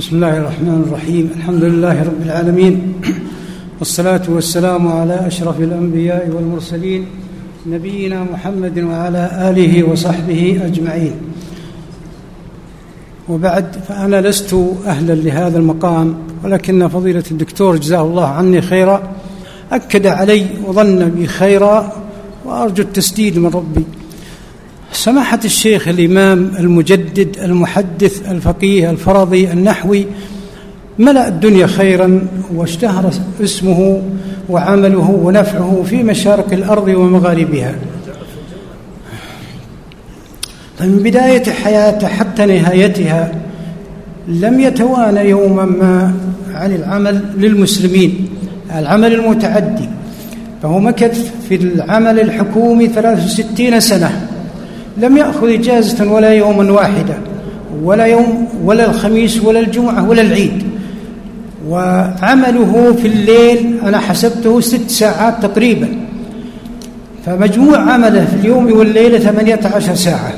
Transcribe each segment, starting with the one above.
بسم الله الرحمن الرحيم. الحمد لله رب العالمين. والصلاة والسلام على أشرف الأنبياء والمرسلين نبينا محمد وعلى آله وصحبه أجمعين. وبعد فأنا لست أهلا لهذا المقام ولكن فضيلة الدكتور جزاه الله عني خيرا. أكد علي وظن بي خيرا وأرجو التسديد من ربي. سماحة الشيخ الإمام المجدد المحدث الفقيه الفرضي النحوي ملأ الدنيا خيرا واشتهر اسمه وعمله ونفعه في مشارق الأرض ومغاربها. فمن بداية حياته حتى نهايتها لم يتوانى يوما ما عن العمل للمسلمين العمل المتعدي. فهو مكث في العمل الحكومي 63 سنة. لم يأخذ إجازة ولا يوما واحدا ولا يوم ولا الخميس ولا الجمعة ولا العيد. وعمله في الليل أنا حسبته ست ساعات تقريبا. فمجموع عمله في اليوم والليلة ثمانية عشر ساعة.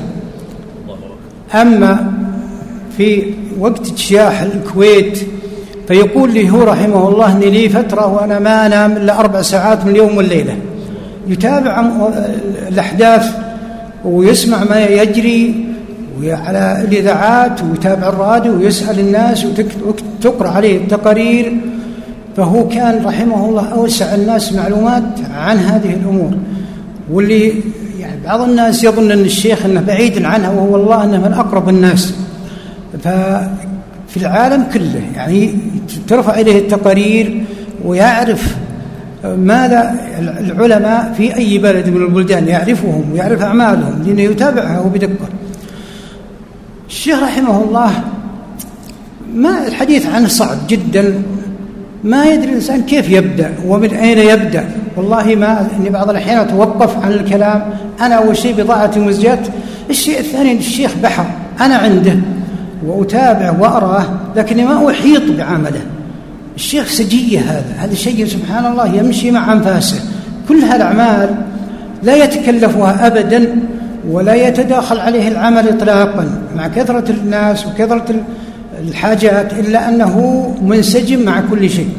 أما في وقت اجتياح الكويت فيقول لي هو رحمه الله أني لي فترة وأنا ما أنام إلا أربع ساعات من اليوم والليلة. يتابع الأحداث ويسمع ما يجري على الإذاعات ويتابع الراديو ويسأل الناس وتقرأ عليه التقارير. فهو كان رحمه الله أوسع الناس معلومات عن هذه الأمور. واللي يعني بعض الناس يظن أن الشيخ أنه بعيد عنها وهو الله أنه من أقرب الناس. ففي العالم كله يعني ترفع إليه التقارير ويعرف ماذا العلماء في أي بلد من البلدان يعرفهم ويعرف أعمالهم لأنه يتابعها بدقة. الشيخ رحمه الله ما الحديث عنه صعب جدا. ما يدري الإنسان كيف يبدأ ومن أين يبدأ. والله ما إني بعض الأحيان أتوقف عن الكلام. أنا أول شيء بضاعة المزجات الشيء الثاني الشيخ بحر. أنا عنده وأتابع وأراه لكني ما أحيط بعمله. الشيخ سجية هذا هذا شيء سبحان الله يمشي مع أنفاسه. كل هالأعمال لا يتكلفها أبدا ولا يتداخل عليه العمل إطلاقا مع كثرة الناس وكثرة الحاجات إلا أنه منسجم مع كل شيء.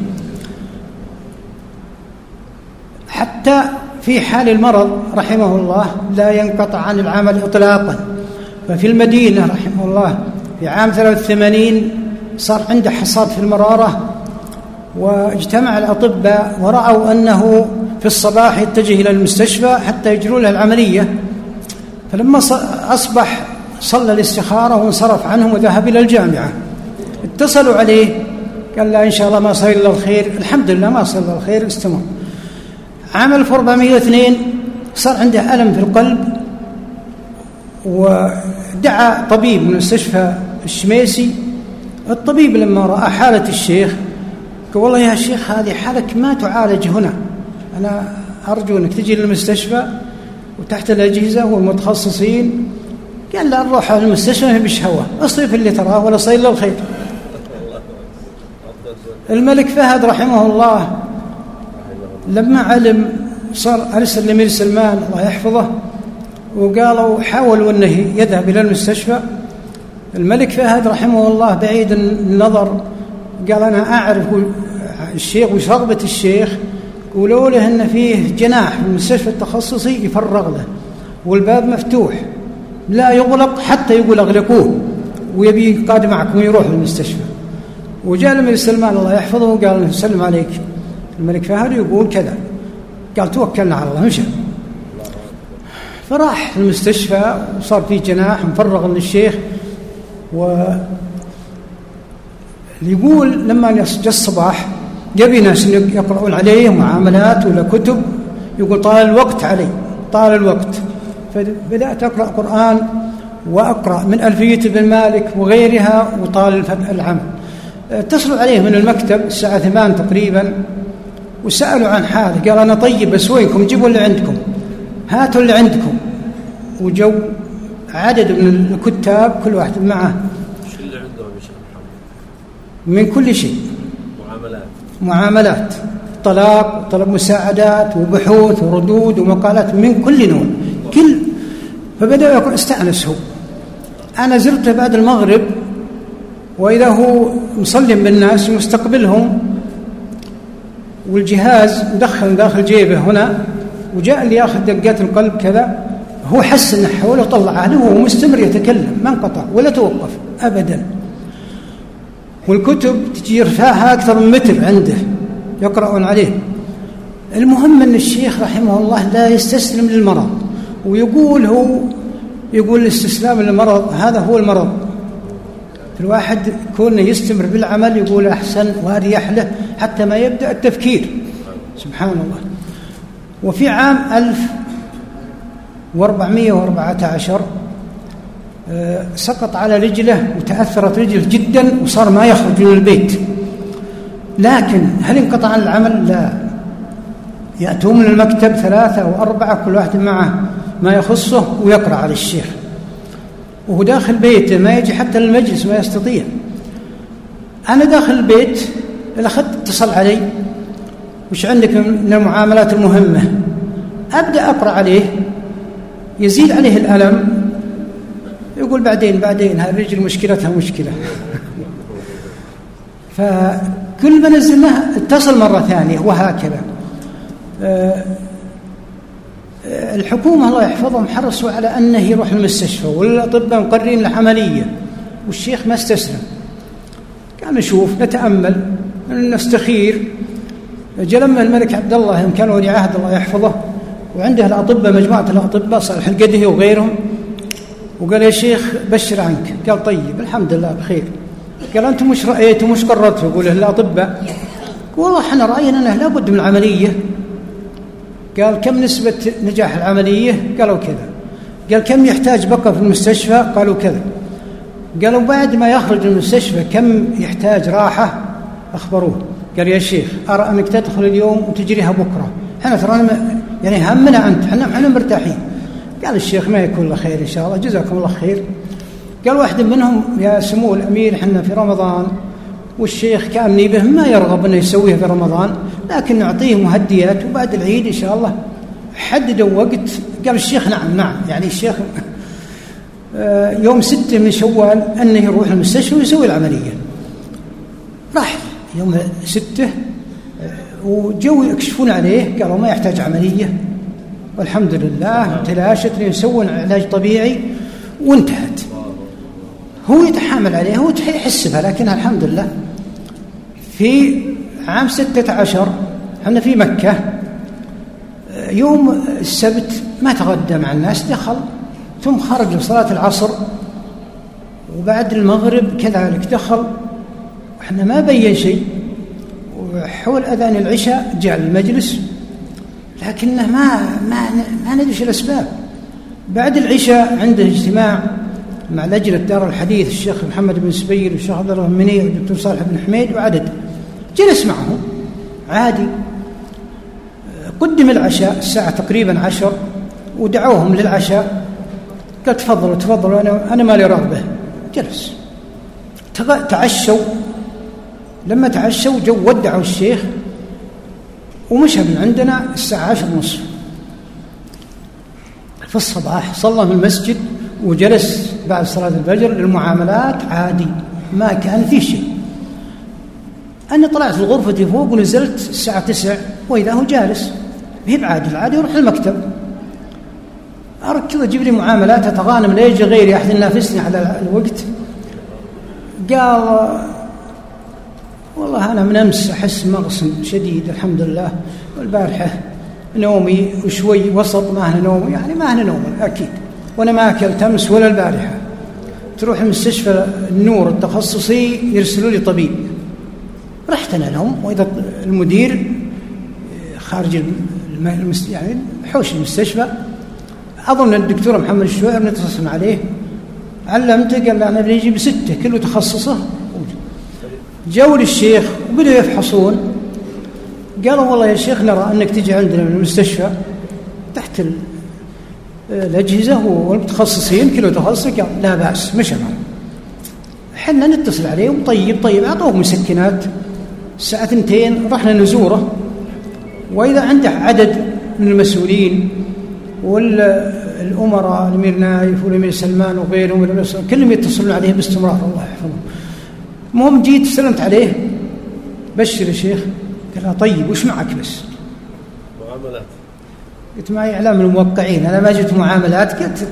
حتى في حال المرض رحمه الله لا ينقطع عن العمل إطلاقا. ففي المدينة رحمه الله في عام 83 صار عنده حصاد في المرارة واجتمع الأطباء ورأوا أنه في الصباح يتجه إلى المستشفى حتى يجروا له العملية. فلما أصبح صلى الاستخارة وانصرف عنهم وذهب إلى الجامعة. اتصلوا عليه قال لا إن شاء الله ما صار إلا الخير. الحمد لله ما صار إلا الخير استمر. عام 1402 صار عنده ألم في القلب ودعا طبيب من مستشفى الشميسي. الطبيب لما رأى حالة الشيخ قال والله يا شيخ هذه حالك ما تعالج هنا. أنا أرجو أنك تجي للمستشفى وتحت الأجهزة والمتخصصين. قال لا نروح على المستشفى هوا اصرف اللي تراه ولا صير له الخير الملك فهد رحمه الله لما علم صار أرسل الأمير سلمان الله يحفظه وقالوا حاولوا أنه يذهب إلى المستشفى. الملك فهد رحمه الله بعيد النظر قال أنا أعرف الشيخ وش رغبة الشيخ قولوا له أن فيه جناح في المستشفى التخصصي يفرغ له والباب مفتوح لا يغلق حتى يقول أغلقوه ويبي قادم معكم ويروح للمستشفى. وجاء الملك سلمان الله يحفظه وقال سلم عليك. الملك فهد يقول كذا. قال توكلنا على الله مشى فراح المستشفى وصار في جناح مفرغ للشيخ و يقول لما جاء الصباح يبي ناس يقرؤون عليه معاملات ولا كتب يقول طال الوقت علي طال الوقت. فبدأت أقرأ قرآن وأقرأ من ألفية بن مالك وغيرها وطال العمل. اتصلوا عليه من المكتب الساعة ثمان تقريبا وسألوا عن حاله. قال أنا طيب بس وينكم؟ جيبوا اللي عندكم. هاتوا اللي عندكم. وجو عدد من الكتاب كل واحد معه. من كل شيء. معاملات. معاملات. طلاق طلب مساعدات وبحوث وردود ومقالات من كل نوع. كل فبدأ يقول استأنس هو أنا زرته بعد المغرب وإذا هو مصلي بالناس مستقبلهم والجهاز مدخل داخل جيبه هنا وجاء اللي ياخذ دقات القلب كذا هو حس إنه حوله طلع عنه وهو مستمر يتكلم ما انقطع ولا توقف ابدا. والكتب تجي يرفعها أكثر من متر عنده يقرأون عليه. المهم أن الشيخ رحمه الله لا يستسلم للمرض ويقول هو يقول الاستسلام للمرض هذا هو المرض. الواحد كونه يستمر بالعمل يقول أحسن واريح له حتى ما يبدأ التفكير. سبحان الله. وفي عام 1414 آه، سقط على رجله وتأثرت رجله جدا وصار ما يخرج من البيت. لكن هل انقطع عن العمل؟ لا. يأتون من المكتب ثلاثة أو أربعة كل واحد معه ما يخصه ويقرأ على الشيخ. وهو داخل بيته ما يجي حتى للمجلس ما يستطيع. أنا داخل البيت الأخ اتصل علي. وش عندك من المعاملات المهمة؟ أبدأ أقرأ عليه. يزيد عليه الألم يقول بعدين بعدين هذه الرجل مشكلتها مشكلة. فكل ما نزلناه اتصل مرة ثانية وهكذا. آه، الحكومة الله يحفظهم حرصوا على أنه يروح المستشفى والأطباء مقررين له عملية والشيخ ما استسلم. قال نشوف نتأمل نستخير. جاء لما الملك عبد الله كان ولي عهد الله يحفظه وعنده الأطباء مجموعة الأطباء صالح القدهي وغيرهم وقال يا شيخ بشر عنك. قال طيب الحمد لله بخير. قال أنتم مش رأيتم مش قررتوا يقول الأطباء. والله إحنا رأينا أنه لابد من العملية. قال كم نسبة نجاح العملية؟ قالوا كذا. قال كم يحتاج بقى في المستشفى؟ قالوا كذا. قالوا بعد ما يخرج من المستشفى كم يحتاج راحة؟ أخبروه. قال يا شيخ أرى أنك تدخل اليوم وتجريها بكرة. إحنا ترى يعني همنا أنت. إحنا إحنا مرتاحين. قال الشيخ ما يكون له خير إن شاء الله. جزاكم الله خير. قال واحد منهم يا سمو الأمير إحنا في رمضان. والشيخ كان نيبه ما يرغب إنه يسويها في رمضان لكن نعطيه مهديات وبعد العيد إن شاء الله. حددوا وقت. قال الشيخ نعم نعم. يعني الشيخ آه، يوم ستة من شوال أنه يروح المستشفى ويسوي العملية. راح يوم ستة آه، وجو يكشفون عليه. قالوا ما يحتاج عملية. والحمد لله تلاشت يسوون علاج طبيعي وانتهت. هو يتحامل عليها هو يحس بها لكن الحمد لله في عام ستة عشر إحنا في مكة يوم السبت ما تغدى مع الناس دخل ثم خرج لصلاة العصر وبعد المغرب كذلك دخل وإحنا ما بين شيء وحول أذان العشاء جاء المجلس لكنه ما ما ما ندري الأسباب. بعد العشاء عنده اجتماع مع لجنة دار الحديث الشيخ محمد بن سبيل والشيخ عبد الله المنيع والدكتور صالح بن حميد وعدد. جلس معهم. عادي. قدم العشاء الساعة تقريبا عشر ودعوهم للعشاء. قال تفضلوا تفضلوا أنا أنا مالي رغبة جلس. تعشوا. لما تعشوا جو ودعوا الشيخ ومشى من عندنا الساعة عشر ونصف في الصباح صلى في المسجد وجلس بعد صلاة الفجر للمعاملات عادي ما كان في شيء. أنا طلعت في غرفتي فوق ونزلت الساعة تسع وإذا هو جالس. هي بعادي العادي يروح المكتب. أركض أجيب لي معاملات أتغانم لا يجي غيري؟ أحد ينافسني على الوقت. قال والله أنا من أمس أحس مغصن شديد الحمد لله والبارحة نومي وشوي وسط ما هنا نوم يعني ما هنا نوم أكيد. وأنا ما أكلت أمس ولا البارحة. تروح المستشفى النور التخصصي يرسلوا لي طبيب. رحت أنا لهم وإذا المدير خارج يعني حوش المستشفى أظن الدكتور محمد الشوير نتصل عليه. علمته قال أنا بنجي بستة كله تخصصه. جو للشيخ وبدأوا يفحصون. قالوا والله يا شيخ نرى أنك تجي عندنا من المستشفى تحت الأجهزة والمتخصصين كله تخصص قال لا بأس مشى حنا نتصل عليه وطيب طيب أعطوه مسكنات الساعة اثنتين رحنا نزوره. وإذا عنده عدد من المسؤولين والأمراء الأمير نايف والأمير سلمان وغيرهم كلهم يتصلون عليه باستمرار الله يحفظهم. المهم جيت سلمت عليه. بشر يا شيخ. قال طيب وش معك بس؟ معاملات. قلت معي إعلام الموقعين. أنا ما جبت معاملات. قلت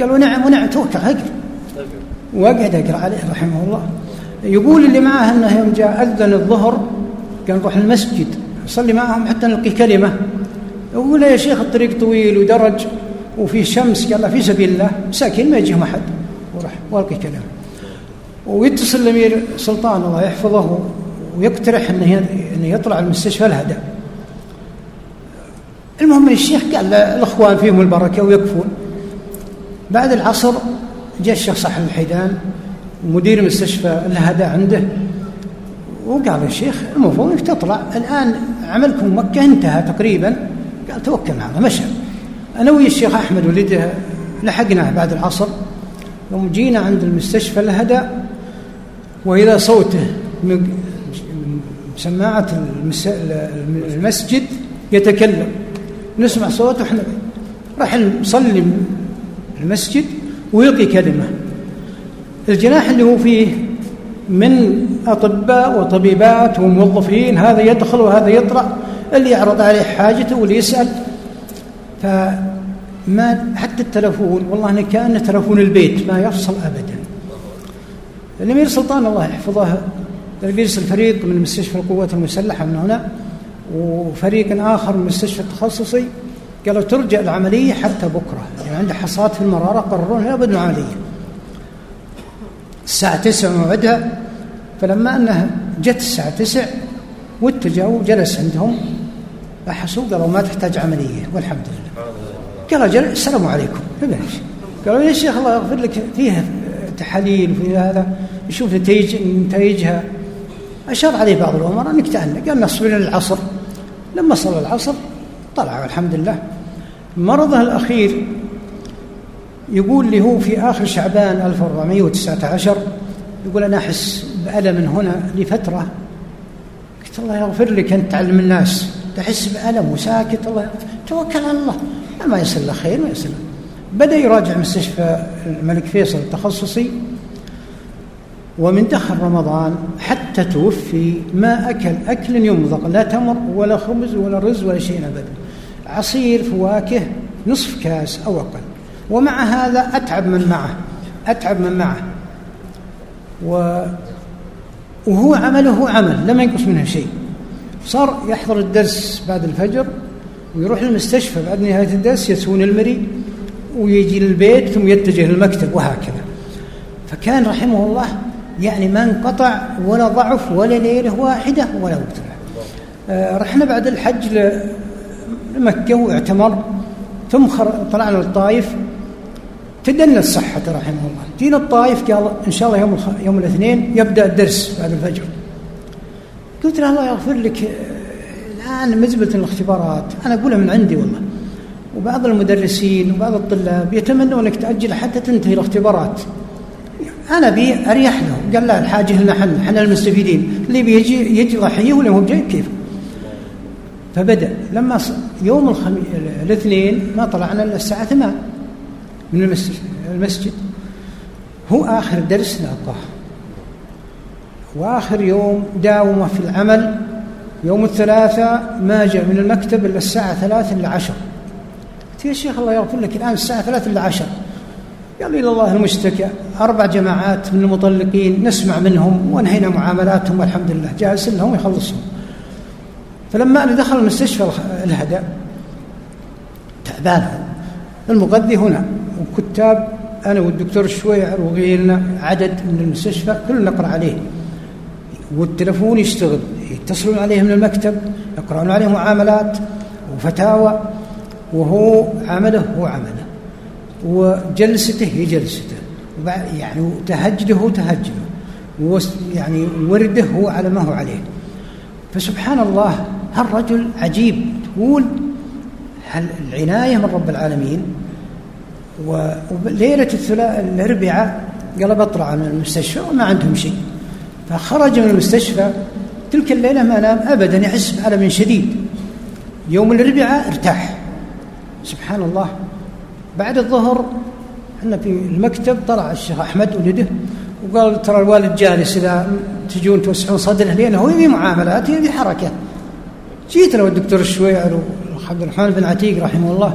قالوا نعم ونعم توكل أقرأ. واقعد أقرأ عليه رحمه الله. يقول اللي معه إنه يوم جاء أذن الظهر قال نروح المسجد نصلي معهم حتى نلقي كلمة. يقول يا شيخ الطريق طويل ودرج وفي شمس قال في سبيل الله مساكين ما يجيهم أحد. وراح والقي كلام ويتصل الامير سلطان الله يحفظه ويقترح انه انه يطلع المستشفى الهدى المهم الشيخ قال الأخوان فيهم البركة ويكفون بعد العصر جاء الشيخ صاحب الحيدان ومدير مستشفى الهدى عنده وقال الشيخ المفروض إنك تطلع. الآن عملكم مكة انتهى تقريبا. قال توكل معنا مشى. أنا ويا الشيخ أحمد ولده لحقناه بعد العصر يوم جينا عند المستشفى الهدى واذا صوته سماعة المسجد يتكلم. نسمع صوته إحنا. راح نصلي المسجد ويلقي كلمة. الجناح اللي هو فيه من أطباء وطبيبات وموظفين هذا يدخل وهذا يطلع اللي يعرض عليه حاجته واللي يسأل. فما حتى التلفون والله أنا كان تلفون البيت ما يفصل ابدا. الأمير سلطان الله يحفظه بيرسل فريق من مستشفى القوات المسلحة من هنا وفريق آخر من المستشفى التخصصي قالوا ترجع العملية حتى بكرة يعني عنده حصات في المرارة قرروا لابد من عملية. الساعة 9 موعدها فلما انها جت الساعة 9 واتجهوا وجلس عندهم بحثوا قالوا ما تحتاج عملية والحمد لله. قال جل السلام عليكم قالوا يا شيخ الله يغفر لك فيها تحاليل وفي هذا. يشوف نتائج نتائجها. أشار عليه بعض الأمراء أنك تأنى. قال نصبر العصر. لما صلى العصر طلع الحمد لله. مرضه الأخير يقول لي هو في آخر شعبان 1419 يقول أنا أحس بألم هنا لفترة. قلت الله يغفر لك أنت تعلم الناس. تحس بألم وساكت. الله توكل على الله. ما يصير له خير ما يصير بدأ يراجع مستشفى الملك فيصل التخصصي. ومن دخل رمضان حتى توفي ما أكل أكل يمضغ لا تمر ولا خبز ولا رز ولا شيء أبدا. عصير فواكه نصف كاس أو أقل. ومع هذا أتعب من معه أتعب من معه. و وهو عمله عمل لم ينقص منه شيء. صار يحضر الدرس بعد الفجر ويروح المستشفى بعد نهاية الدرس يسون المري ويجي للبيت ثم يتجه للمكتب وهكذا. فكان رحمه الله يعني ما انقطع ولا ضعف ولا ليلة واحدة ولا وقت. آه رحنا بعد الحج لمكة واعتمر. ثم طلعنا للطائف. تدنت صحته رحمه الله. جينا الطائف قال إن شاء الله يوم, يوم الاثنين يبدأ الدرس بعد الفجر. قلت له الله يغفر لك الآن مزبلة الاختبارات. أنا أقولها من عندي والله. وبعض المدرسين وبعض الطلاب يتمنون أنك تأجل حتى تنتهي الاختبارات. أنا بي أريح له قال لا الحاجة لنا حنا حنا المستفيدين. اللي بيجي يجي ضحية ولا هو جاي؟ كيف؟ فبدأ. لما يوم الخمي... الاثنين ما طلعنا إلا الساعة 8 من المسجد, المسجد. هو آخر درس نلقاه وآخر يوم داومة في العمل. يوم الثلاثاء ما جاء من المكتب إلا الساعة 3 إلا 10 قلت يا شيخ الله يغفر لك الآن الساعة 3 إلا 10 قال إلى الله المشتكى. أربع جماعات من المطلقين نسمع منهم وانهينا معاملاتهم والحمد لله. جالسين لهم يخلصهم فلما أنا دخل المستشفى الهدى تعبان المغذي هنا وكتاب أنا والدكتور الشويعر وغيرنا عدد من المستشفى كلنا نقرأ عليه. والتلفون يشتغل يتصلون عليه من المكتب يقرأون عليه معاملات وفتاوى وهو عمله هو عمله. وجلسته هي جلسته يعني تهجده هو تهجده يعني ورده هو على ما هو عليه. فسبحان الله هالرجل عجيب. تقول العناية من رب العالمين؟ وليلة الأربعاء قال بطلع من المستشفى وما عندهم شيء. فخرج من المستشفى. تلك الليلة ما نام أبدا يحس بألم شديد. يوم الأربعاء ارتاح. سبحان الله. بعد الظهر إحنا في المكتب طلع الشيخ أحمد ولده وقال ترى الوالد جالس إذا تجون توسعون صدره لأنه هو يبي معاملات يبي حركة. جيت له الدكتور الشويعر وعبد الرحمن بن عتيق رحمه الله.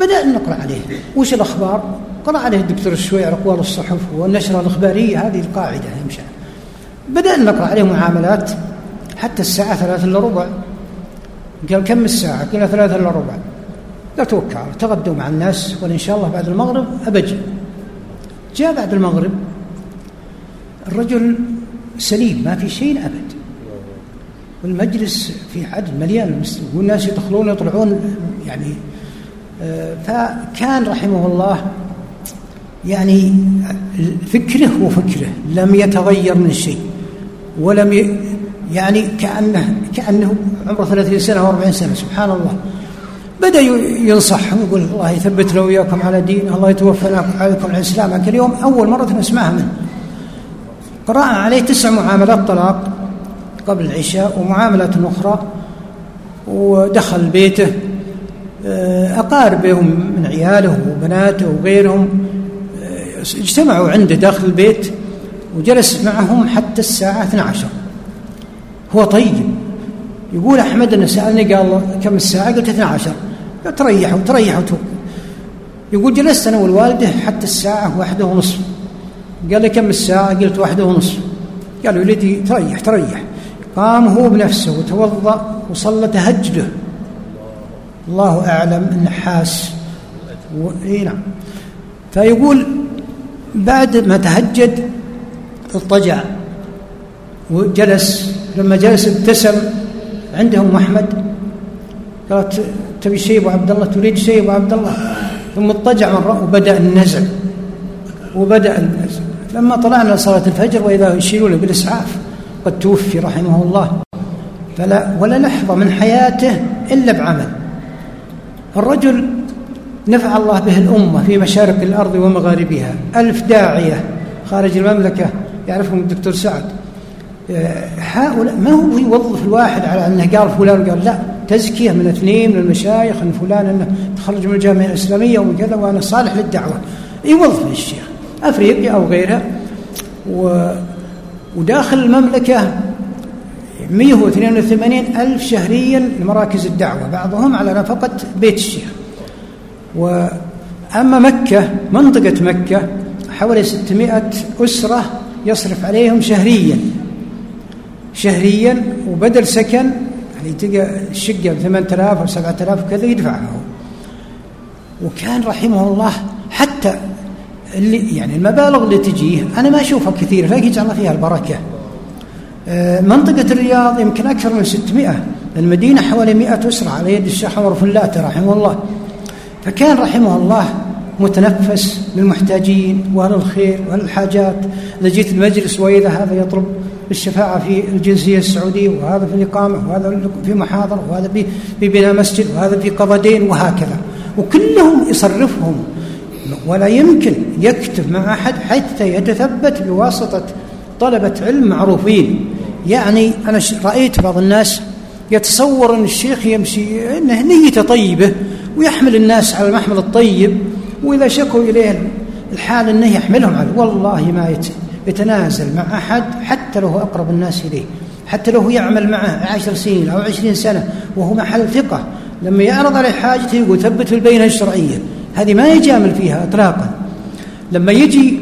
بدأنا نقرأ عليه. وش الأخبار؟ قرأ عليه الدكتور الشويعر أقوال الصحف والنشرة الإخبارية. هذه القاعدة يمشي. بدأنا نقرأ عليه معاملات حتى الساعة ثلاثة إلا ربع. قال كم الساعة؟ قلنا ثلاثة إلا ربع. لا توكل تغدوا مع الناس وإن شاء الله بعد المغرب أبجي. جاء بعد المغرب الرجل سليم ما في شيء أبد. والمجلس في عدد مليان والناس يدخلون ويطلعون يعني آه، فكان رحمه الله يعني فكره وفكره لم يتغير من شيء ولم يعني كأنه كأنه عمره 30 سنة أو 40 سنة سبحان الله. بدأ ينصحهم يقول الله يثبتنا وإياكم على دين الله يتوفنا عليكم على الإسلام. لكن اليوم أول مرة نسمعها منه. قرأنا عليه تسع معاملات طلاق قبل العشاء ومعاملات أخرى. ودخل بيته آه، أقاربهم من عياله وبناته وغيرهم آه، اجتمعوا عنده داخل البيت وجلس معهم حتى الساعة 12 هو طيب. يقول أحمد أنه سألني قال كم الساعة؟ قلت 12 تريحوا تريحوا يقول جلست أنا والوالدة حتى الساعة واحدة ونصف. قال لي كم الساعة؟ قلت واحدة ونصف. قال ولدي تريح تريح. قام هو بنفسه وتوضأ وصلى تهجده. الله أعلم النحاس و... إيه نعم. فيقول بعد ما تهجد اضطجع وجلس. لما جلس ابتسم عنده ام أحمد. قالت تبي شيء أبو عبد الله؟ تريد شيء أبو عبد الله؟ ثم اضطجع مره وبدأ النزع وبدأ النزع لما طلعنا لصلاه الفجر وإذا يشيرون بالإسعاف قد توفي رحمه الله. فلا ولا لحظه من حياته إلا بعمل. الرجل نفع الله به الأمة في مشارق الأرض ومغاربها. ألف داعية خارج المملكة يعرفهم الدكتور سعد. هؤلاء ما هو يوظف الواحد على أنه قال فلان؟ قال لا. تزكية من اثنين من المشايخ إن فلان إنه تخرج من الجامعة الإسلامية ومن كذا وأنا صالح للدعوة. يوظف الشيخ أفريقيا أو غيرها. و وداخل المملكة 182 ألف شهريا لمراكز الدعوة بعضهم على نفقة بيت الشيخ. وأما مكة منطقة مكة حوالي 600 أسرة يصرف عليهم شهريا. شهريا وبدل سكن يعني تلقى الشقة ب 8000 أو 7000 وكذا يدفعها هو وكان رحمه الله حتى اللي يعني المبالغ اللي تجيه أنا ما أشوفها كثير لكن يجعل فيها البركة. آه، منطقة الرياض يمكن أكثر من 600 المدينة حوالي 100 أسرة على يد الشيخ عمر فلاتة رحمه الله. فكان رحمه الله متنفس للمحتاجين واهل الخير واهل الحاجات اذا جيت المجلس وإذا هذا يطلب بالشفاعة في الجنسية السعودية وهذا في الإقامة وهذا في محاضره وهذا في بناء مسجد وهذا في قضى دين وهكذا. وكلهم يصرفهم. ولا يمكن يكتب مع أحد حتى يتثبت بواسطة طلبة علم معروفين. يعني أنا رأيت بعض الناس يتصور أن الشيخ يمشي إنه نيته طيبة ويحمل الناس على المحمل الطيب وإذا شكوا إليه الحال أنه يحملهم عليه والله ما يتنازل مع أحد حتى لو هو أقرب الناس إليه حتى لو هو يعمل معه عشر سنين أو عشرين سنة وهو محل ثقة. لما يعرض عليه حاجته يقول ثبت البينة الشرعية. هذه ما يجامل فيها إطلاقا. لما يجي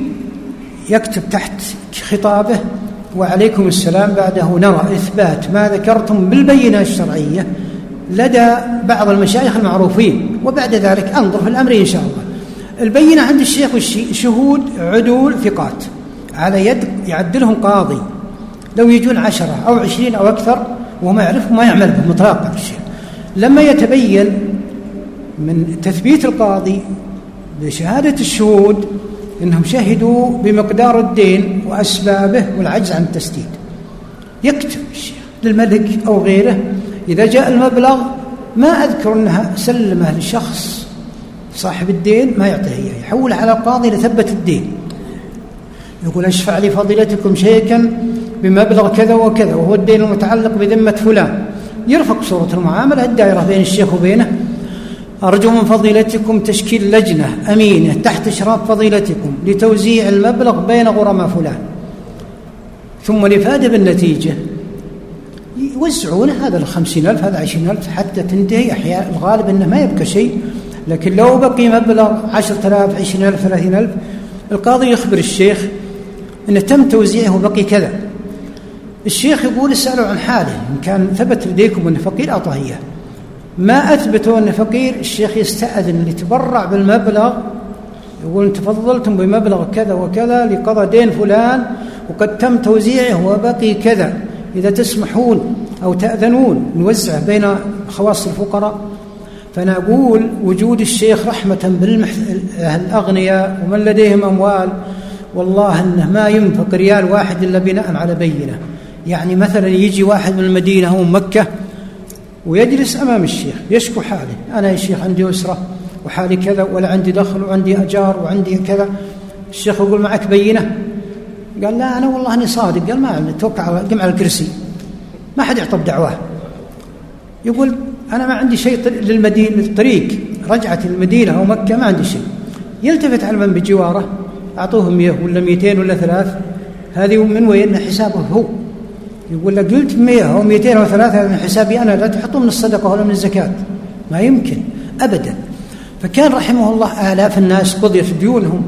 يكتب تحت خطابه وعليكم السلام بعده نرى إثبات ما ذكرتم بالبينة الشرعية لدى بعض المشايخ المعروفين وبعد ذلك أنظر في الأمر إن شاء الله. البينة عند الشيخ شهود عدول ثقات. على يد يعدلهم قاضي. لو يجون عشرة أو عشرين أو أكثر وما يعرف ما يعمل بهم الشيخ لما يتبين من تثبيت القاضي بشهادة الشهود أنهم شهدوا بمقدار الدين وأسبابه والعجز عن التسديد. يكتب الشيخ للملك أو غيره إذا جاء المبلغ ما أذكر أنها سلمه لشخص صاحب الدين ما يعطيه إياه. يحول على القاضي لثبت الدين. يقول اشفع لفضيلتكم شيكا بمبلغ كذا وكذا وهو الدين المتعلق بذمة فلان. يرفق صورة المعاملة الدائرة بين الشيخ وبينه. أرجو من فضيلتكم تشكيل لجنة أمينة تحت إشراف فضيلتكم لتوزيع المبلغ بين غرماء فلان. ثم الإفادة بالنتيجة. يوزعون هذا الخمسين ألف هذا عشرين ألف حتى تنتهي. أحيانا الغالب أنه ما يبقى شيء. لكن لو بقي مبلغ عشرة آلاف عشرين ألف ثلاثين ألف القاضي يخبر الشيخ أنه تم توزيعه وبقي كذا. الشيخ يقول اسألوا عن حاله إن كان ثبت لديكم أنه فقير أعطاه إياه ما أثبتوا أنه فقير؟ الشيخ يستأذن ليتبرع بالمبلغ يقول تفضلتم بمبلغ كذا وكذا لقضى دين فلان وقد تم توزيعه وبقي كذا. إذا تسمحون أو تأذنون نوزعه بين خواص الفقراء. فأنا أقول وجود الشيخ رحمة بالأغنياء ومن لديهم أموال والله أنه ما ينفق ريال واحد إلا بناء على بينة. يعني مثلا يجي واحد من المدينة أو مكة ويجلس أمام الشيخ يشكو حاله. أنا يا شيخ عندي أسرة وحالي كذا ولا عندي دخل وعندي أجار وعندي كذا. الشيخ يقول معك بينة؟ قال لا أنا والله أني صادق. قال ما على قم على الكرسي. ما حد يعطى بدعواه يقول أنا ما عندي شيء للمدينة الطريق رجعت المدينة أو مكة ما عندي شيء. يلتفت على من بجواره. أعطوه مئة ولا مئتين ولا ثلاث هذه من وين؟ حسابه هو. يقول لك قلت مئة أو مئتين أو ثلاثة من حسابي أنا لا تحطوا من الصدقة ولا من الزكاة. ما يمكن أبدا. فكان رحمه الله آلاف الناس قضيت ديونهم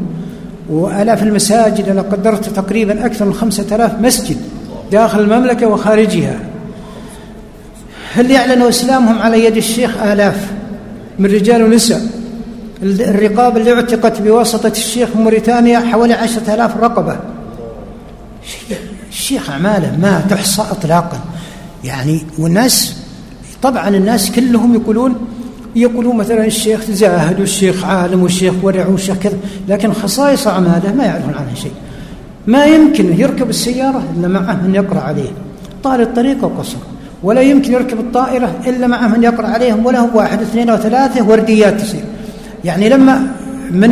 وآلاف المساجد أنا قدرت تقريبا أكثر من خمسة آلاف مسجد داخل المملكة وخارجها. هل يعلنوا إسلامهم على يد الشيخ آلاف من رجال ونساء؟ الرقاب اللي اعتقت بواسطة الشيخ موريتانيا حوالي عشرة آلاف رقبة. الشيخ أعماله ما تحصى إطلاقا. يعني والناس طبعا الناس كلهم يقولون يقولون مثلا الشيخ زاهد والشيخ عالم والشيخ ورع والشيخ كذا لكن خصائص أعماله ما يعرفون عنها شيء. ما يمكن يركب السيارة إلا معه من يقرأ عليه. طال الطريق وقصر. ولا يمكن يركب الطائرة إلا معه من يقرأ عليهم ولا هو واحد اثنين أو ثلاثة ورديات تصير. يعني لما من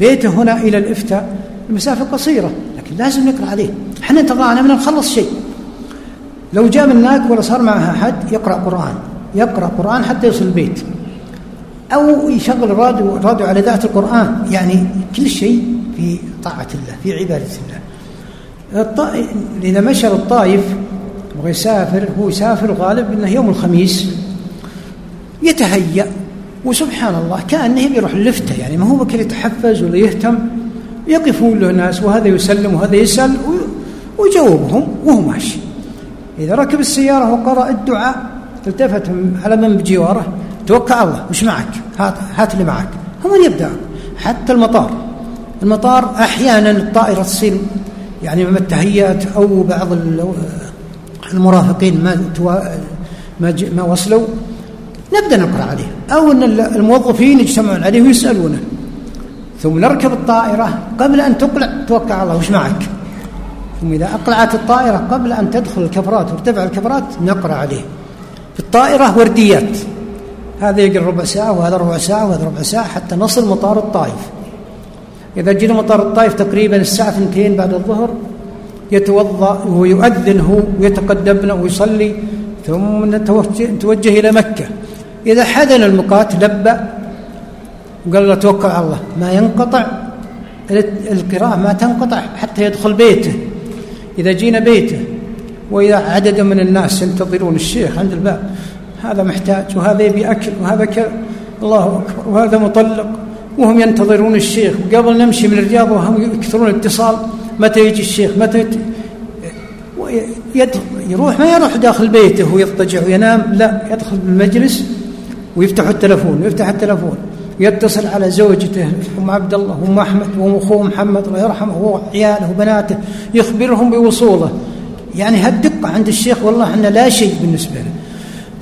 بيته هنا إلى الإفتاء المسافة قصيرة لكن لازم نقرأ عليه. إحنا انتظرنا من نخلص شيء. لو جاء من هناك ولا صار معها أحد يقرأ قرآن. يقرأ قرآن حتى يوصل البيت. أو يشغل راديو راديو على ذات القرآن. يعني كل شيء في طاعة الله في عبادة الله. إذا مشى للطائف يبغى يسافر هو يسافر غالب إنه يوم الخميس يتهيأ وسبحان الله كأنه بيروح اللفتة يعني ما هو بكر يتحفز ولا يهتم يقفون له ناس وهذا يسلم وهذا يسأل ويجاوبهم وهو ماشي. إذا ركب السيارة وقرأ الدعاء التفت على من بجواره توكل على الله وش معك؟ هات هات اللي معك. هم من يبدأ. حتى المطار. المطار أحيانا الطائرة تصير يعني ما التهيئات أو بعض المرافقين ما ما وصلوا نبدأ نقرأ عليه أو أن الموظفين يجتمعون عليه ويسألونه. ثم نركب الطائرة قبل أن تقلع. توكل على الله وش معك؟ ثم إذا أقلعت الطائرة قبل أن تدخل الكفرات وارتفع الكفرات نقرأ عليه. في الطائرة ورديات. هذا يقرأ ربع ساعة وهذا ربع ساعة وهذا ربع ساعة حتى نصل مطار الطائف. إذا جينا مطار الطائف تقريبا الساعة 2 بعد الظهر يتوضأ ويؤذن هو ويتقدمنا ويصلي ثم نتوجه إلى مكة. إذا حدن المقات لبى وقال له توكل على الله ما ينقطع القراءة ما تنقطع حتى يدخل بيته. إذا جينا بيته وإذا عدد من الناس ينتظرون الشيخ عند الباب هذا محتاج وهذا يبي أكل وهذا كذا الله أكبر وهذا مطلق. وهم ينتظرون الشيخ وقبل نمشي من الرياض وهم يكثرون اتصال متى يجي الشيخ؟ متى يت... يروح ما يروح داخل بيته ويضطجع وينام لا يدخل بالمجلس ويفتح التلفون ويفتح التلفون يتصل على زوجته أم عبد الله وام أحمد وام أخوه محمد الله يرحمه هو عياله وبناته يخبرهم بوصوله. يعني هالدقة عند الشيخ والله إحنا لا شيء بالنسبة له.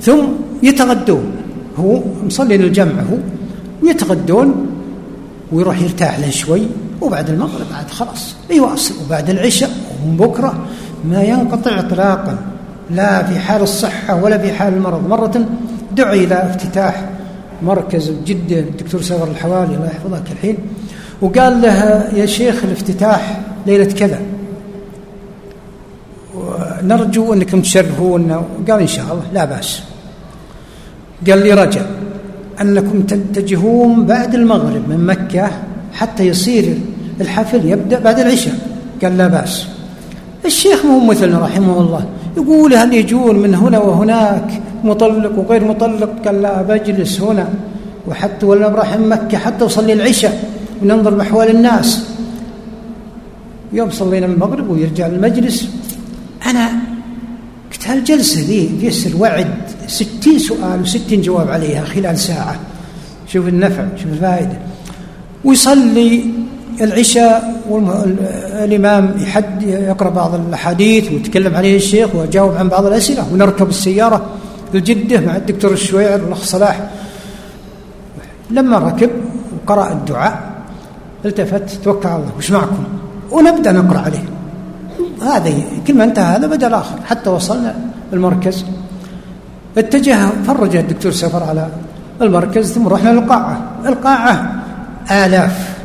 ثم يتغدون هو مصلي الجمع هو ويتغدون ويروح يرتاح له شوي وبعد المغرب بعد خلاص يواصل وبعد العشاء ومن بكرة ما ينقطع إطلاقا لا في حال الصحة ولا في حال المرض. مرة دعي إلى افتتاح مركز جدة الدكتور سفر الحوالي الله يحفظك الحين. وقال له يا شيخ الافتتاح ليلة كذا. نرجو أنكم تشرفونا. قال إن شاء الله لا بأس. قال لي رجع أنكم تتجهون بعد المغرب من مكة حتى يصير الحفل يبدأ بعد العشاء. قال لا بأس. الشيخ مو مثلنا رحمه الله. يقول هل يجون من هنا وهناك مطلق وغير مطلق؟ قال لا بجلس هنا. وحتى ولا بروح مكة حتى أصلي العشاء وننظر بأحوال الناس. يوم صلينا المغرب ويرجع المجلس أنا قلت هالجلسة ذي يسر وعد؟ ستين سؤال وستين جواب عليها خلال ساعة. شوف النفع شوف الفائدة. ويصلي العشاء والإمام يحد يقرأ بعض الأحاديث ويتكلم عليه الشيخ ويجاوب عن بعض الأسئلة ونركب السيارة لجدة مع الدكتور الشويعر والأخ صلاح. لما ركب وقرأ الدعاء التفت توكل على الله وش معكم؟ ونبدأ نقرأ عليه. هذا كل ما انتهى هذا بدأ الآخر. حتى وصلنا المركز. اتجه فرج الدكتور سفر على المركز ثم رحنا للقاعة. القاعة آلاف.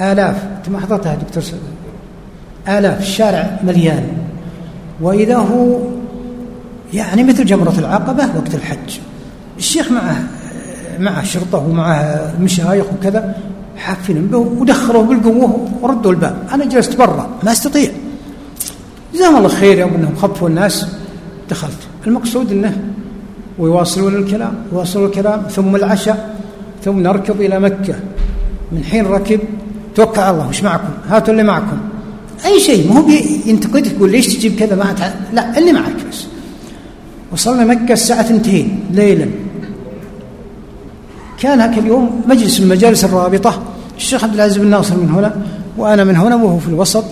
آلاف أنت ما حضرتها دكتور آلاف الشارع مليان. وإذا هو يعني مثل جمرة العقبة وقت الحج. الشيخ معه معه شرطة ومعه مشايخ وكذا حافين به ودخلوا بالقوة وردوا الباب. أنا جلست برا ما أستطيع. جزاهم الله خير يوم أنهم خفوا الناس. دخلت. المقصود أنه ويواصلون الكلام يواصلون الكلام ثم العشاء ثم نركض إلى مكة. من حين ركب توكل على الله وش معكم؟ هاتوا اللي معكم. أي شيء ما هو ينتقد يقول ليش تجيب كذا؟ ما. لا اللي معك بس. وصلنا مكة الساعة 2 ليلا. كان هكا اليوم مجلس من مجالس الرابطة. الشيخ عبد العزيز بن ناصر من هنا وأنا من هنا وهو في الوسط.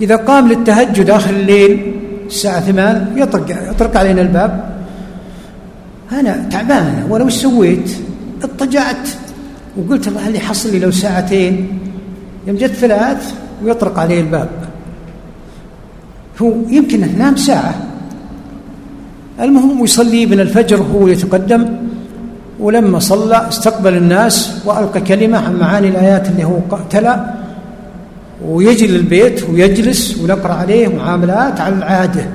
إذا قام للتهجد آخر الليل الساعة ثمان يطرق, يطرق علينا الباب. أنا تعبان ولا وش سويت؟ اضطجعت. وقلت الله اللي حصل لي لو ساعتين. يوم جت ثلاث ويطرق عليه الباب. هو يمكن نام ساعة. المهم يصلي من الفجر وهو يتقدم. ولما صلى استقبل الناس وألقى كلمة عن معاني الآيات اللي هو تلا ويجي للبيت ويجلس ونقرأ عليه معاملات على العادة.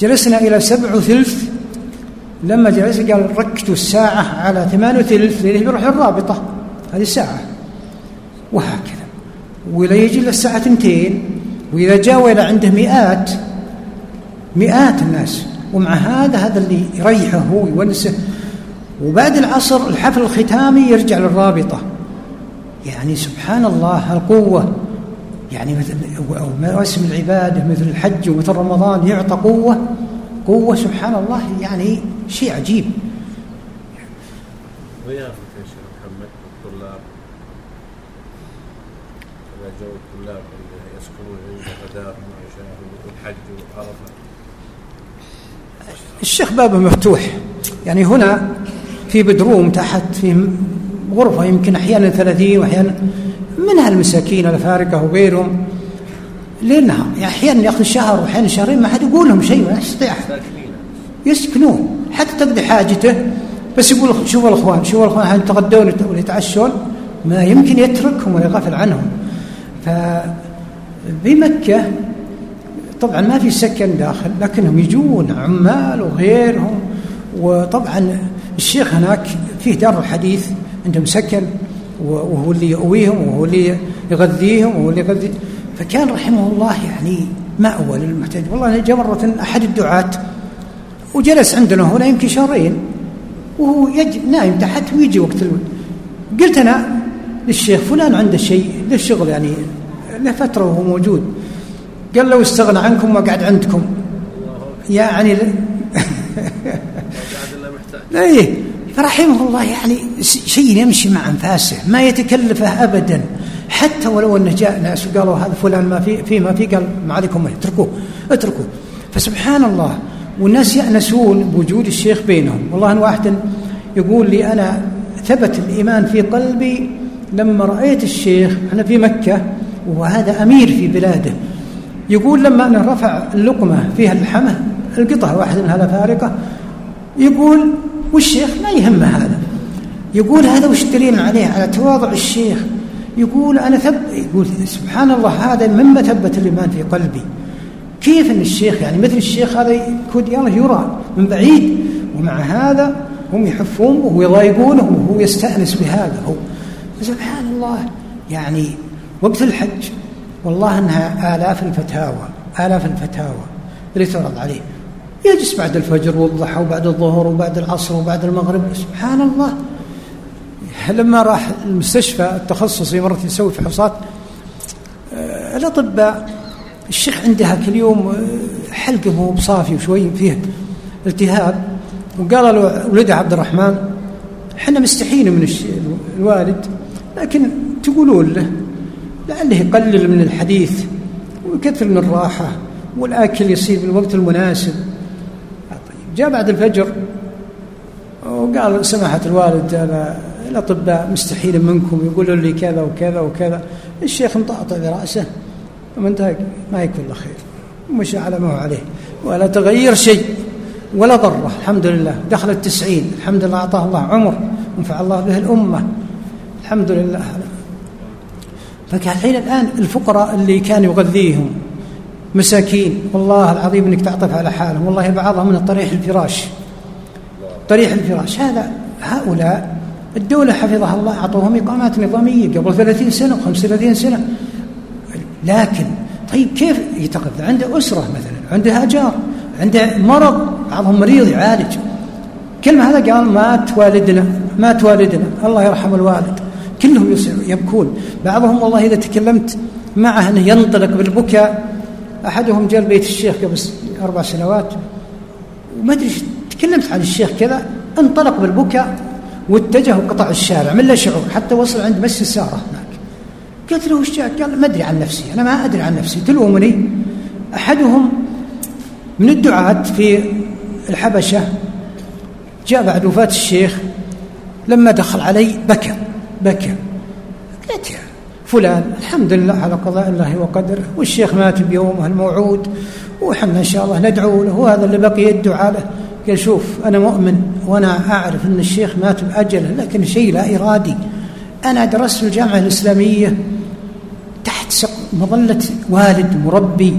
جلسنا إلى سبع وثلث لما جلس قال ركتوا الساعة على ثمان وثلث لأنه بيروح الرابطة. هذه الساعة. وهكذا. ولا يجي إلى الساعة اثنتين وإذا جاء إلى عنده مئات مئات الناس. ومع هذا هذا اللي يريحه هو يونسه وبعد العصر الحفل الختامي يرجع للرابطة. يعني سبحان الله القوة يعني مثل مواسم العبادة مثل الحج ومثل رمضان يعطى قوة. قوة سبحان الله يعني شيء عجيب ضيافة يا شيخ محمد الطلاب إذا جو الطلاب اللي يسكنون والحج وعرفة الشيخ بابه مفتوح. يعني هنا في بدروم تحت في غرفة يمكن أحيانا ثلاثين وأحيانا منها المساكين الأفارقة وغيرهم. ليل نهار يعني أحيانا يأخذ شهر وأحيانا شهرين ما حد يقول لهم شيء ما يستطيع. يسكنون. حتى تقضي حاجته. بس يقول شوفوا الأخوان شوفوا الأخوان يتغدون ويتعشون ما يمكن يتركهم ولا يغفل عنهم. فبمكة طبعا ما في سكن داخل لكنهم يجون عمال وغيرهم وطبعا الشيخ هناك فيه دار الحديث عندهم سكن وهو اللي يؤويهم وهو اللي يغذيهم وهو اللي يغذي فكان رحمه الله يعني مأوى للمحتاج والله جاء مرة أحد الدعاة وجلس عندنا هنا يمكن شهرين وهو. نايم تحت ويجي وقت قلت أنا للشيخ فلان عنده شيء للشغل يعني له فترة وهو موجود. قال لو استغنى عنكم وقعد عندكم. يعني إيه فرحمه الله يعني شيء يمشي مع أنفاسه ما يتكلفه ابدا. حتى ولو أنه جاء ناس وقالوا هذا فلان ما في في ما في قال ما عليكم اتركوه اتركوه. فسبحان الله والناس يأنسون بوجود الشيخ بينهم. والله أن واحد يقول لي أنا ثبت الإيمان في قلبي لما رأيت الشيخ أنا في مكة وهذا أمير في بلاده. يقول لما أنا رفع اللقمة فيها اللحمة القطعة واحدة منها فارقة يقول والشيخ ما يهمه هذا. يقول هذا وش دليل عليه؟ على تواضع الشيخ. يقول أنا ثب يقول سبحان الله هذا مما ثبت الإيمان في قلبي. كيف أن الشيخ يعني مثل الشيخ هذا يكون يرى من بعيد ومع هذا هم يحفون ويضايقونه وهو يستأنس بهذا. هو سبحان الله يعني وقت الحج والله إنها آلاف الفتاوى آلاف الفتاوى اللي تعرض عليه. يجلس بعد الفجر والضحى وبعد الظهر وبعد العصر وبعد المغرب. سبحان الله. لما راح المستشفى التخصصي مرة يسوي فحوصات آه، الأطباء الشيخ عندها كل يوم آه، حلقة مو بصافي وشوي فيه التهاب. وقال له ولده عبد الرحمن إحنا مستحيين من الوالد لكن تقولون له لعله يقلل من الحديث ويكثر من الراحة والأكل يصير بالوقت المناسب. طيب جاء بعد الفجر وقال سماحة الوالد أنا الأطباء مستحيل منكم يقولوا لي كذا وكذا وكذا. الشيخ مطاطع برأسه ومنتهى ما يكون له خير. ومشى على ما هو عليه. ولا تغير شيء ولا ضره الحمد لله. دخل التسعين الحمد لله أعطاه الله عمر ونفع الله به الأمة. الحمد لله. فالحين الآن الفقراء اللي كان يغذيهم مساكين. والله العظيم إنك تعطف على حالهم. والله بعضهم من الطريح الفراش. طريح الفراش. هذا هؤلاء الدولة حفظها الله أعطوهم إقامات نظامية قبل 30 سنة و35 سنة. لكن طيب كيف يتغذى عنده أسرة مثلا عنده جار عنده مرض بعضهم مريض يعالج. كلمة هذا قال مات والدنا مات والدنا الله يرحم الوالد. كلهم يبكون. بعضهم والله إذا تكلمت معه أنه ينطلق بالبكاء. أحدهم جاء بيت الشيخ قبل أربع سنوات. وما أدري تكلمت عن الشيخ كذا انطلق بالبكاء واتجه وقطع الشارع من لا شعور حتى وصل عند مسجد سارة هناك. قلت له وش قال ما أدري عن نفسي أنا ما أدري عن نفسي تلومني. أحدهم من الدعاة في الحبشة جاء بعد وفاة الشيخ لما دخل علي بكى. بكى. قلت فلان الحمد لله على قضاء الله وقدره والشيخ مات بيومه الموعود وحنا إن شاء الله ندعو له وهذا اللي بقي الدعاء له قال شوف أنا مؤمن وأنا أعرف أن الشيخ مات بأجله لكن شيء لا إرادي. أنا درست في الجامعة الإسلامية تحت مظلة والد مربي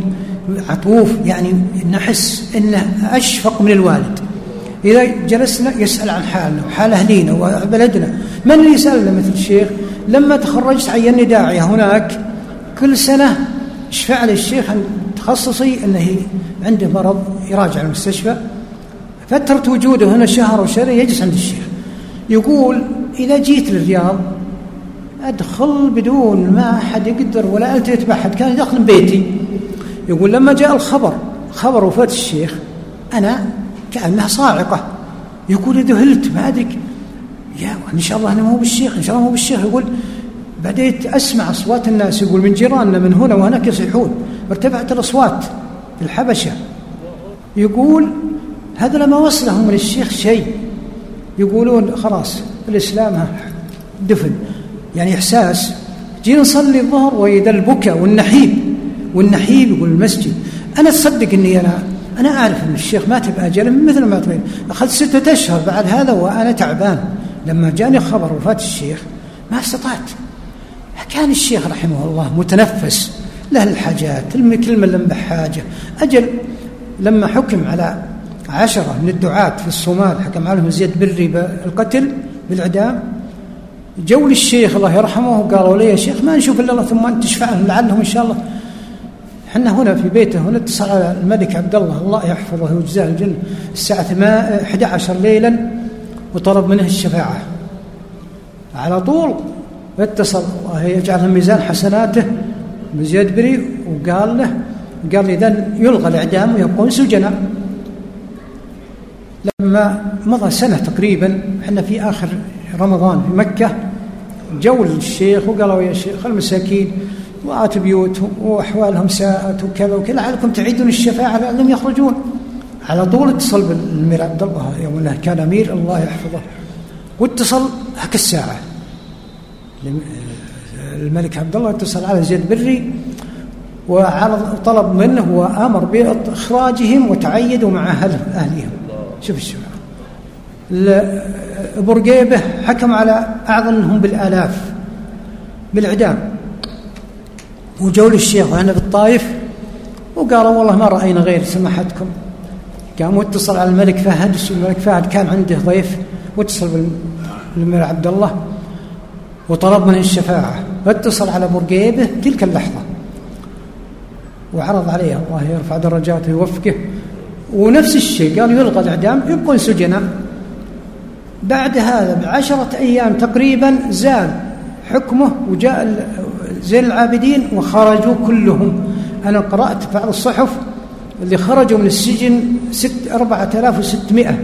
عطوف يعني نحس إنه أشفق من الوالد. إذا جلسنا يسأل عن حالنا وحال أهلينا وبلدنا. من اللي يسألنا مثل الشيخ؟ لما تخرجت عيني داعية هناك كل سنة اشفع لي الشيخ؟ تخصصي أنه عنده مرض يراجع المستشفى. فترة وجوده هنا شهر وشهرين يجلس عند الشيخ. يقول إذا جيت للرياض أدخل بدون ما أحد يقدر ولا ألتفت بأحد كان يدخل بيتي. يقول لما جاء الخبر خبر وفاة الشيخ أنا كأنها صاعقة. يقول ذهلت ما أدرك يا إن شاء الله أنا مو بالشيخ إن شاء الله مو بالشيخ. يقول بديت أسمع أصوات الناس. يقول من جيراننا من هنا وهناك يصيحون. ارتفعت الأصوات في الحبشة. يقول هذا لما وصلهم من الشيخ شيء. يقولون خلاص الإسلام دفن. يعني إحساس. جينا نصلي الظهر وإذا البكاء والنحيب والنحيب يقول المسجد. أنا تصدق أني أنا أنا أعرف أن الشيخ مات بأجل مثل ما تبين أخذت ستة أشهر بعد هذا وأنا تعبان. لما جاني خبر وفاة الشيخ ما استطعت. كان الشيخ رحمه الله متنفس. له الحاجات الكلمة لم بحاجة أجل لما حكم على عشرة من الدعاة في الصومال حكم عليهم زيد بري بالقتل بالإعدام. جو للشيخ الله يرحمه وقالوا لي يا شيخ ما نشوف إلا الله ثم أنت تشفع لهم لعلهم إن شاء الله. إحنا هنا في بيته هنا اتصل على الملك عبد الله الله يحفظه ويجزاه الجنه الساعة 11 ليلا وطلب منه الشفاعة. على طول اتصل الله يجعل ميزان حسناته. بزيد بري وقال له قال اذا يلغى الإعدام ويكون سجنا لما مضى سنة تقريبا إحنا في آخر رمضان في مكة جو الشيخ وقالوا يا شيخ المساكين وآت بيوتهم وأحوالهم ساءت وكذا وكذا. لعلكم تعيدون الشفاعة لعلهم يخرجون. على طول اتصل بالأمير عبد الله يوم أنه كان أمير الله يحفظه. واتصل هك الساعة. الملك عبد الله اتصل على زيد بري وعرض طلب منه وأمر بإخراجهم وتعيدوا مع أهل اهلهم شوف الشفاعة بورقيبه حكم على أعظمهم بالآلاف. بالإعدام. وجوا للشيخ وأنا بالطائف وقالوا والله ما رأينا غير سماحتكم. قام واتصل على الملك فهد الملك فهد كان عنده ضيف واتصل بالملك عبد الله. وطلب منه الشفاعة. واتصل على برقيبه تلك اللحظة. وعرض عليه الله يرفع درجاته ويوفقه. ونفس الشيء قال يلغى الإعدام يبقون سجناء. بعد هذا بعشرة أيام تقريبا زال حكمه وجاء زين العابدين وخرجوا كلهم. أنا قرأت بعض الصحف اللي خرجوا من السجن ست أربعة آلاف وستمائة.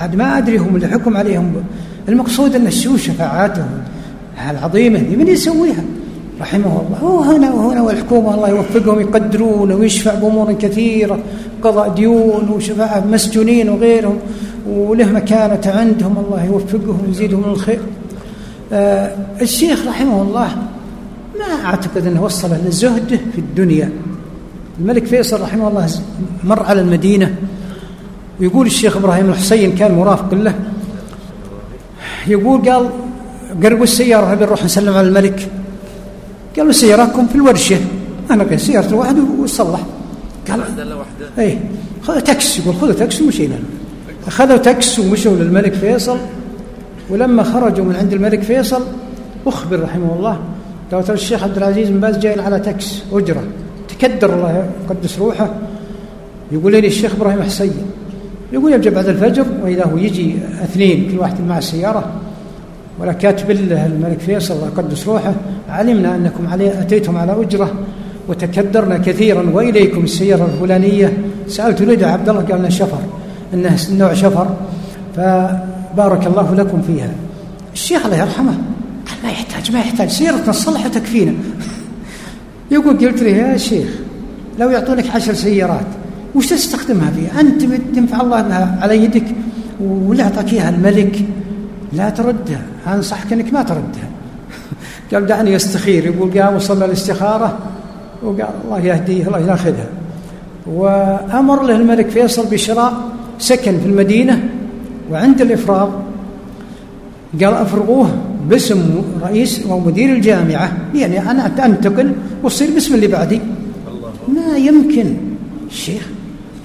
عاد ما أدري هم اللي حكم عليهم. المقصود أن الشو شفاعاتهم. العظيمة دي من يسويها؟ رحمه الله. وهنا وهنا والحكومة الله يوفقهم يقدرون ويشفع بأمور كثيرة. قضاء ديون وشفاعة مسجونين وغيرهم. وله مكانة عندهم الله يوفقهم ويزيدهم الخير. آه الشيخ رحمه الله ما أعتقد أنه وصل لزهده في الدنيا. الملك فيصل رحمه الله مر على المدينة ويقول الشيخ إبراهيم الحسين كان مرافق له. يقول قال قربوا السيارة نبي نروح نسلم على الملك. قالوا سيارتكم في الورشة. أنا قلت سيارة الواحد وصلح. قال إيه. خذ تاكس يقول خذوا تاكس ومشينا. أخذوا تاكس ومشوا للملك فيصل. ولما خرجوا من عند الملك فيصل أخبر رحمه الله ترى الشيخ عبد العزيز بن باز جاي على تاكس أجرة. تكدر الله يقدس روحه. يقول لي الشيخ إبراهيم حسين يقول يرجع بعد الفجر وإذا هو يجي اثنين كل واحد مع السيارة ولا كاتب له الملك فيصل الله يقدس روحه. علمنا أنكم علي أتيتم على أجرة. وتكدرنا كثيرا وإليكم السيارة الفلانية. سألت ولد عبد الله قال لنا شفر. إنه نوع شفر. فبارك الله لكم فيها. الشيخ الله يرحمه. ما يحتاج ما يحتاج. سيارتنا تصلح تكفينا يقول قلت له يا شيخ لو يعطونك عشر سيارات وش تستخدمها فيها؟ أنت تنفع الله بها على يدك ولا أعطاك إياها الملك؟ لا تردها. أنصحك أنك ما تردها. قال دعني يستخير يقول قام وصلى الاستخارة وقال الله يهديه الله ياخذها. وأمر له الملك فيصل بشراء سكن في المدينة وعند الإفراغ قال أفرغوه باسم رئيس ومدير الجامعة. يعني أنا أنتقل وأصير باسم اللي بعدي. ما يمكن. الشيخ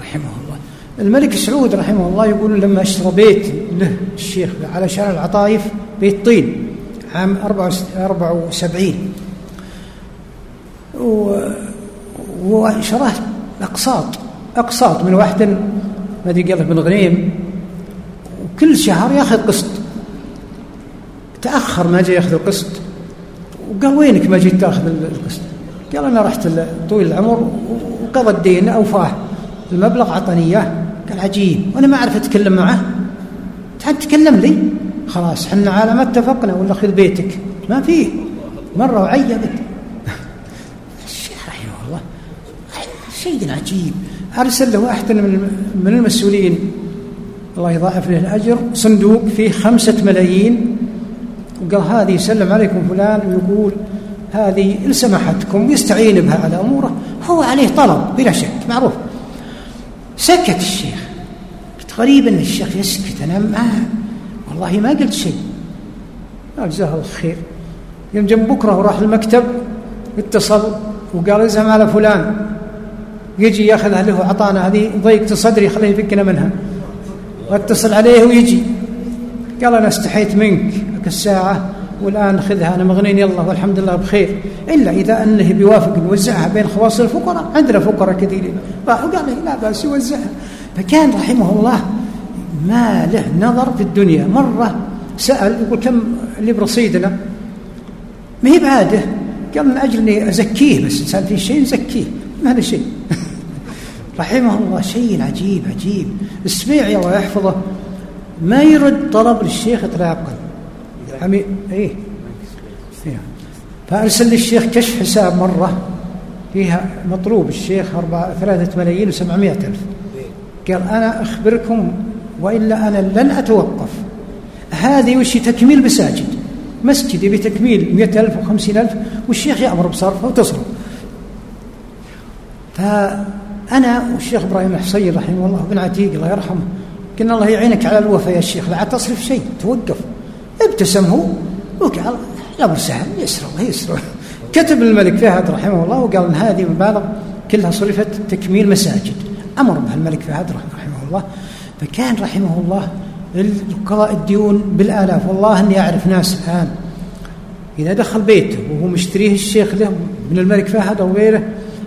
رحمه الله. الملك سعود رحمه الله يقول لما أشترى بيت له الشيخ على شارع العطايف بيت طين عام 74 وشراه أقساط. أقساط من واحد ما أدري قال بن غنيم. وكل شهر ياخذ قسط. تأخر ما جاء يأخذ القسط. وقال وينك ما جيت تأخذ القسط؟ قال أنا رحت طويل العمر وقضى الدين أوفاه. المبلغ أعطاني إياه. قال عجيب. وأنا ما أعرف أتكلم معه. تعال تكلم لي. خلاص حنا على ما اتفقنا. ولا خذ بيتك. ما فيه مرة وعيبت الشيخ رحمه الله شيء عجيب. أرسل له واحد من المسؤولين. الله يضاعف له الأجر. صندوق فيه خمسة ملايين. وقال هذه يسلم عليكم فلان ويقول هذه إن سمحتكم يستعين بها على أموره هو عليه طلب بلا شك معروف. سكت الشيخ. قلت غريب أن الشيخ يسكت أنا ما والله ما قلت شيء. جزاه الله خير. يوم جنب بكرة وراح المكتب اتصل وقال ازهم على فلان. يجي ياخذها له عطانا هذه ضيقة صدري خليه يفكنا منها. واتصل عليه ويجي. قال أنا استحيت منك. الساعة والآن خذها أنا مغنين يلا والحمد لله بخير. إلا إذا أنه بيوافق نوزعها بين خواص الفقراء عندنا فقراء كثيرين. راح قال لا بأس يوزعها. فكان رحمه الله ما له نظر في الدنيا. مرة سأل يقول كم اللي برصيدنا ما هي بعاده؟ قال من أجل أني أزكيه بس إنسان في شيء نزكيه. ما هذا شيء؟ رحمه الله شيء عجيب عجيب. السميع الله يحفظه. ما يرد طلب للشيخ إطلاقا. عمي إيه. فأرسل للشيخ كشف حساب مرة. فيها مطلوب الشيخ أربعة ثلاثة ملايين وسبعمائة ألف. قال أنا أخبركم وإلا أنا لن أتوقف. هذه وش تكميل مساجد. مسجد بتكميل مئة ألف وخمسين ألف والشيخ يأمر بصرفه وتصرف. فأنا والشيخ إبراهيم الحصين رحمه الله بن عتيق الله يرحمه قلنا الله يعينك على الوفاء يا شيخ لا تصرف شيء توقف. ابتسم هو وقال الأمر سهل الله يسر كتب الملك فهد رحمه الله وقال إن هذه المبالغ كلها صرفت تكميل مساجد. أمر به الملك فهد رحمه الله. فكان رحمه الله القضاء الديون بالآلاف. والله أني أعرف ناس الآن إذا دخل بيته وهو مشتريه الشيخ له من الملك فهد أو غيره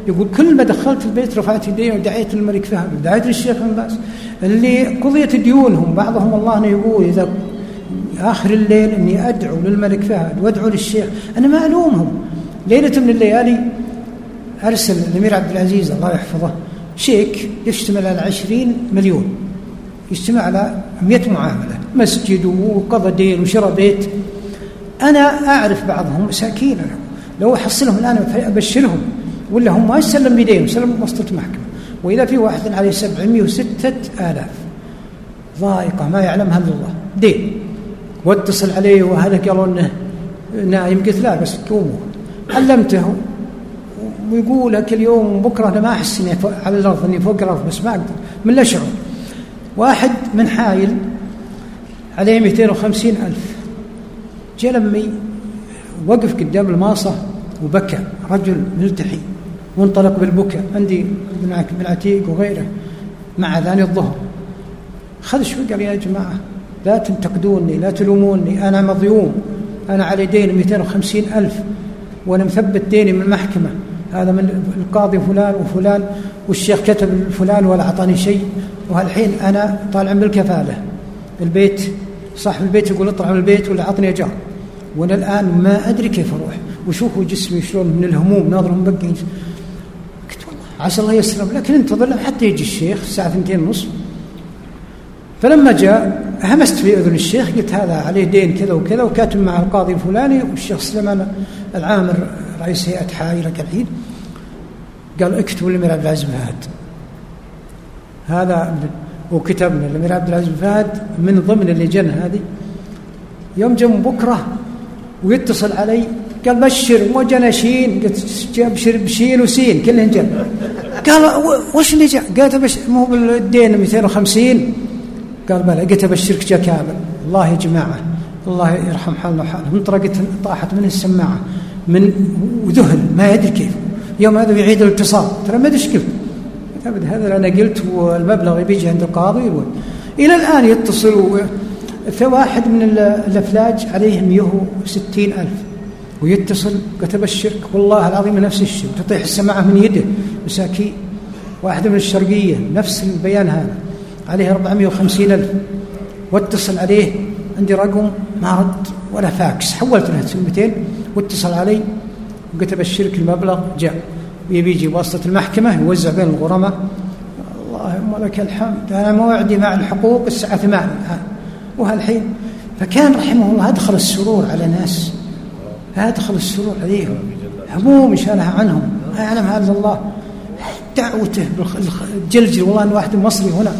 يقول كل ما دخلت البيت رفعت يدي ودعيت الملك فهد ودعيت للشيخ بن باز اللي قضيت ديونهم بعضهم الله أنه يقول إذا آخر الليل أني أدعو للملك فهد وأدعو للشيخ. أنا ما ألومهم. ليلة من الليالي أرسل الأمير عبد العزيز الله يحفظه شيك يشتمل على عشرين مليون. يجتمع على مئة معاملة. مسجد وقضى دين وشرى بيت. أنا أعرف بعضهم مساكين لو أحصلهم الآن أبشرهم. ولا هم ما يسلم بيديهم سلم بوسطة محكمة وإذا في واحد عليه سبعمائة وستة آلاف. ضائقة ما يعلمها إلا الله. دين. واتصل عليه وهذا قالوا انه نايم قلت لا بس قوموا علمته ويقول لك اليوم بكره أنا ما أحس إني على الأرض إني فوق الأرض بس ما أقدر. من لا شعور. واحد من حايل عليه 250 ألف. جاء لمي وقف قدام الماصة وبكى. رجل ملتحي وانطلق بالبكاء. عندي ابن عتيق وغيره. مع اذان الظهر. خذ شوي قال يا جماعة لا تنتقدوني لا تلوموني أنا مظلوم. أنا علي دين 250 ألف وأنا مثبت ديني من المحكمة. هذا من القاضي فلان وفلان والشيخ كتب فلان ولا أعطاني شيء. وهالحين أنا طالع من الكفالة. البيت صاحب البيت يقول اطلع من البيت ولا أعطني اجار وأنا الآن ما أدري كيف أروح. وشوفوا جسمي شلون من الهموم ناظر مبقي. قلت والله عسى الله يسلم. لكن انتظر حتى يجي الشيخ الساعة 2 ونص. فلما جاء همست في أذن الشيخ قلت هذا عليه دين كذا وكذا وكاتب مع القاضي الفلاني والشيخ سليمان العامر رئيس هيئة حائره الحين قال اكتبوا للأمير عبد العزيز فهد. هذا وكتبنا الامير عبد العزيز فهد من ضمن اللجان هذه. يوم جم بكرة ويتصل علي قال بشر مو جانا شين قلت أبشر بشين وسين كلهن جن قال وش اللي جاء؟ قالت مو بالدين 250 قال بلى قلت أبشرك جاء كامل الله يا جماعة الله يرحم حالنا وحالهم. طرقت طاحت من السماعة من وذهل ما يدري كيف. يوم هذا يعيد الاتصال. ترى ما أدري كيف أبدا هذا أنا قلت والمبلغ بيجي عند القاضي إلى الآن يتصل فواحد من الأفلاج عليه 160 ألف. ويتصل كتب الشرك والله العظيم نفس الشيء. تطيح السماعة من يده مساكين. واحد من الشرقية نفس البيان هذا. عليه 450 ألف. واتصل عليه عندي رقم ما رد ولا فاكس. حولت له كلمتين واتصل علي وقلت أبشرك المبلغ جاء. يبي يجي واسطة المحكمة يوزع بين الغرماء. اللهم لك الحمد أنا موعدي مع الحقوق الساعة 8 وهالحين فكان رحمه الله أدخل السرور على ناس. أدخل السرور عليهم. هموم شالها عنهم. ما يعلم هذا الله. دعوته بالجلجل والله أن واحد مصري هنا.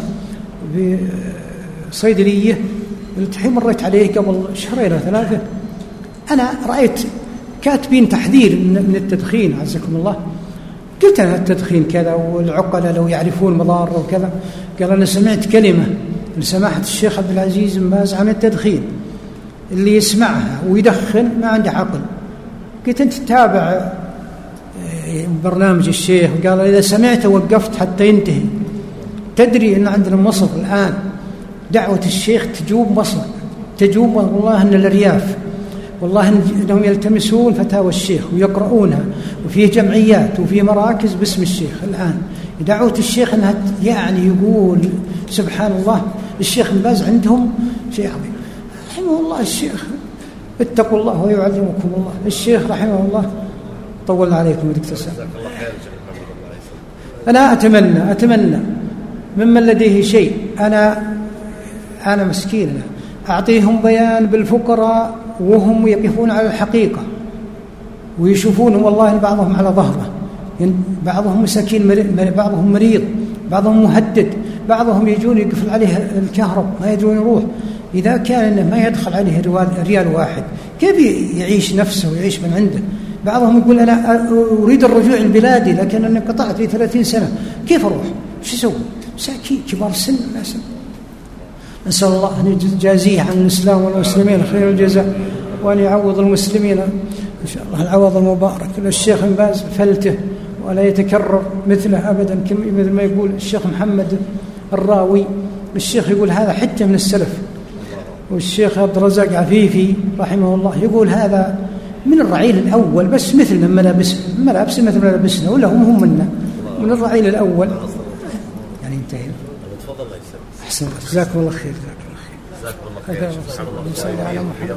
بصيدلية الحين مريت عليه قبل شهرين أو ثلاثة أنا رأيت كاتبين تحذير من التدخين عزكم الله. قلت أنا التدخين كذا والعقلاء لو يعرفون مضاره وكذا. قال أنا سمعت كلمة لسماحة الشيخ عبد العزيز بن باز عن التدخين. اللي يسمعها ويدخن ما عنده عقل. قلت أنت تتابع آه، برنامج الشيخ؟ قال إذا سمعت وقفت حتى ينتهي. تدري أن عندنا مصر الآن دعوة الشيخ تجوب مصر؟ تجوب والله أن الأرياف والله أنهم يلتمسون فتاوى الشيخ ويقرؤونها وفيه جمعيات وفيه مراكز باسم الشيخ الآن. دعوة الشيخ أنها يعني يقول سبحان الله الشيخ باز عندهم شيء عظيم. رحمه الله الشيخ اتقوا الله ويعلمكم الله. الشيخ رحمه الله طول عليكم دكتور أنا أتمنى أتمنى ممن لديه شيء. أنا أنا مسكين أعطيهم بيان بالفقراء وهم يقفون على الحقيقة ويشوفونهم والله بعضهم على ظهره. بعضهم مساكين بعضهم مريض بعضهم مهدد بعضهم يجون يقفل عليه الكهرب ما يدرون يروح. إذا كان إنه ما يدخل عليه ريال واحد كيف يعيش نفسه ويعيش من عنده؟ بعضهم يقول أنا أريد الرجوع لبلادي لكن أنا قطعت في ثلاثين سنة. كيف أروح؟ شو أسوي؟ مساكين كبار سن نسأل الله أن يجازيه عن الإسلام والمسلمين خير الجزاء وأن يعوض المسلمين. إن شاء الله العوض المبارك. للشيخ باز فلته ولا يتكرر مثله أبدا مثل ما يقول الشيخ محمد الراوي. الشيخ يقول هذا حتى من السلف. والشيخ عبد الرزاق عفيفي رحمه الله يقول هذا من الرعيل الأول بس مثل ملابس ملابس مثل ملابسنا ولا هم هم منا. من الرعيل الأول. أحسن جزاكم الله خير جزاكم الله خير. جزاكم الله خير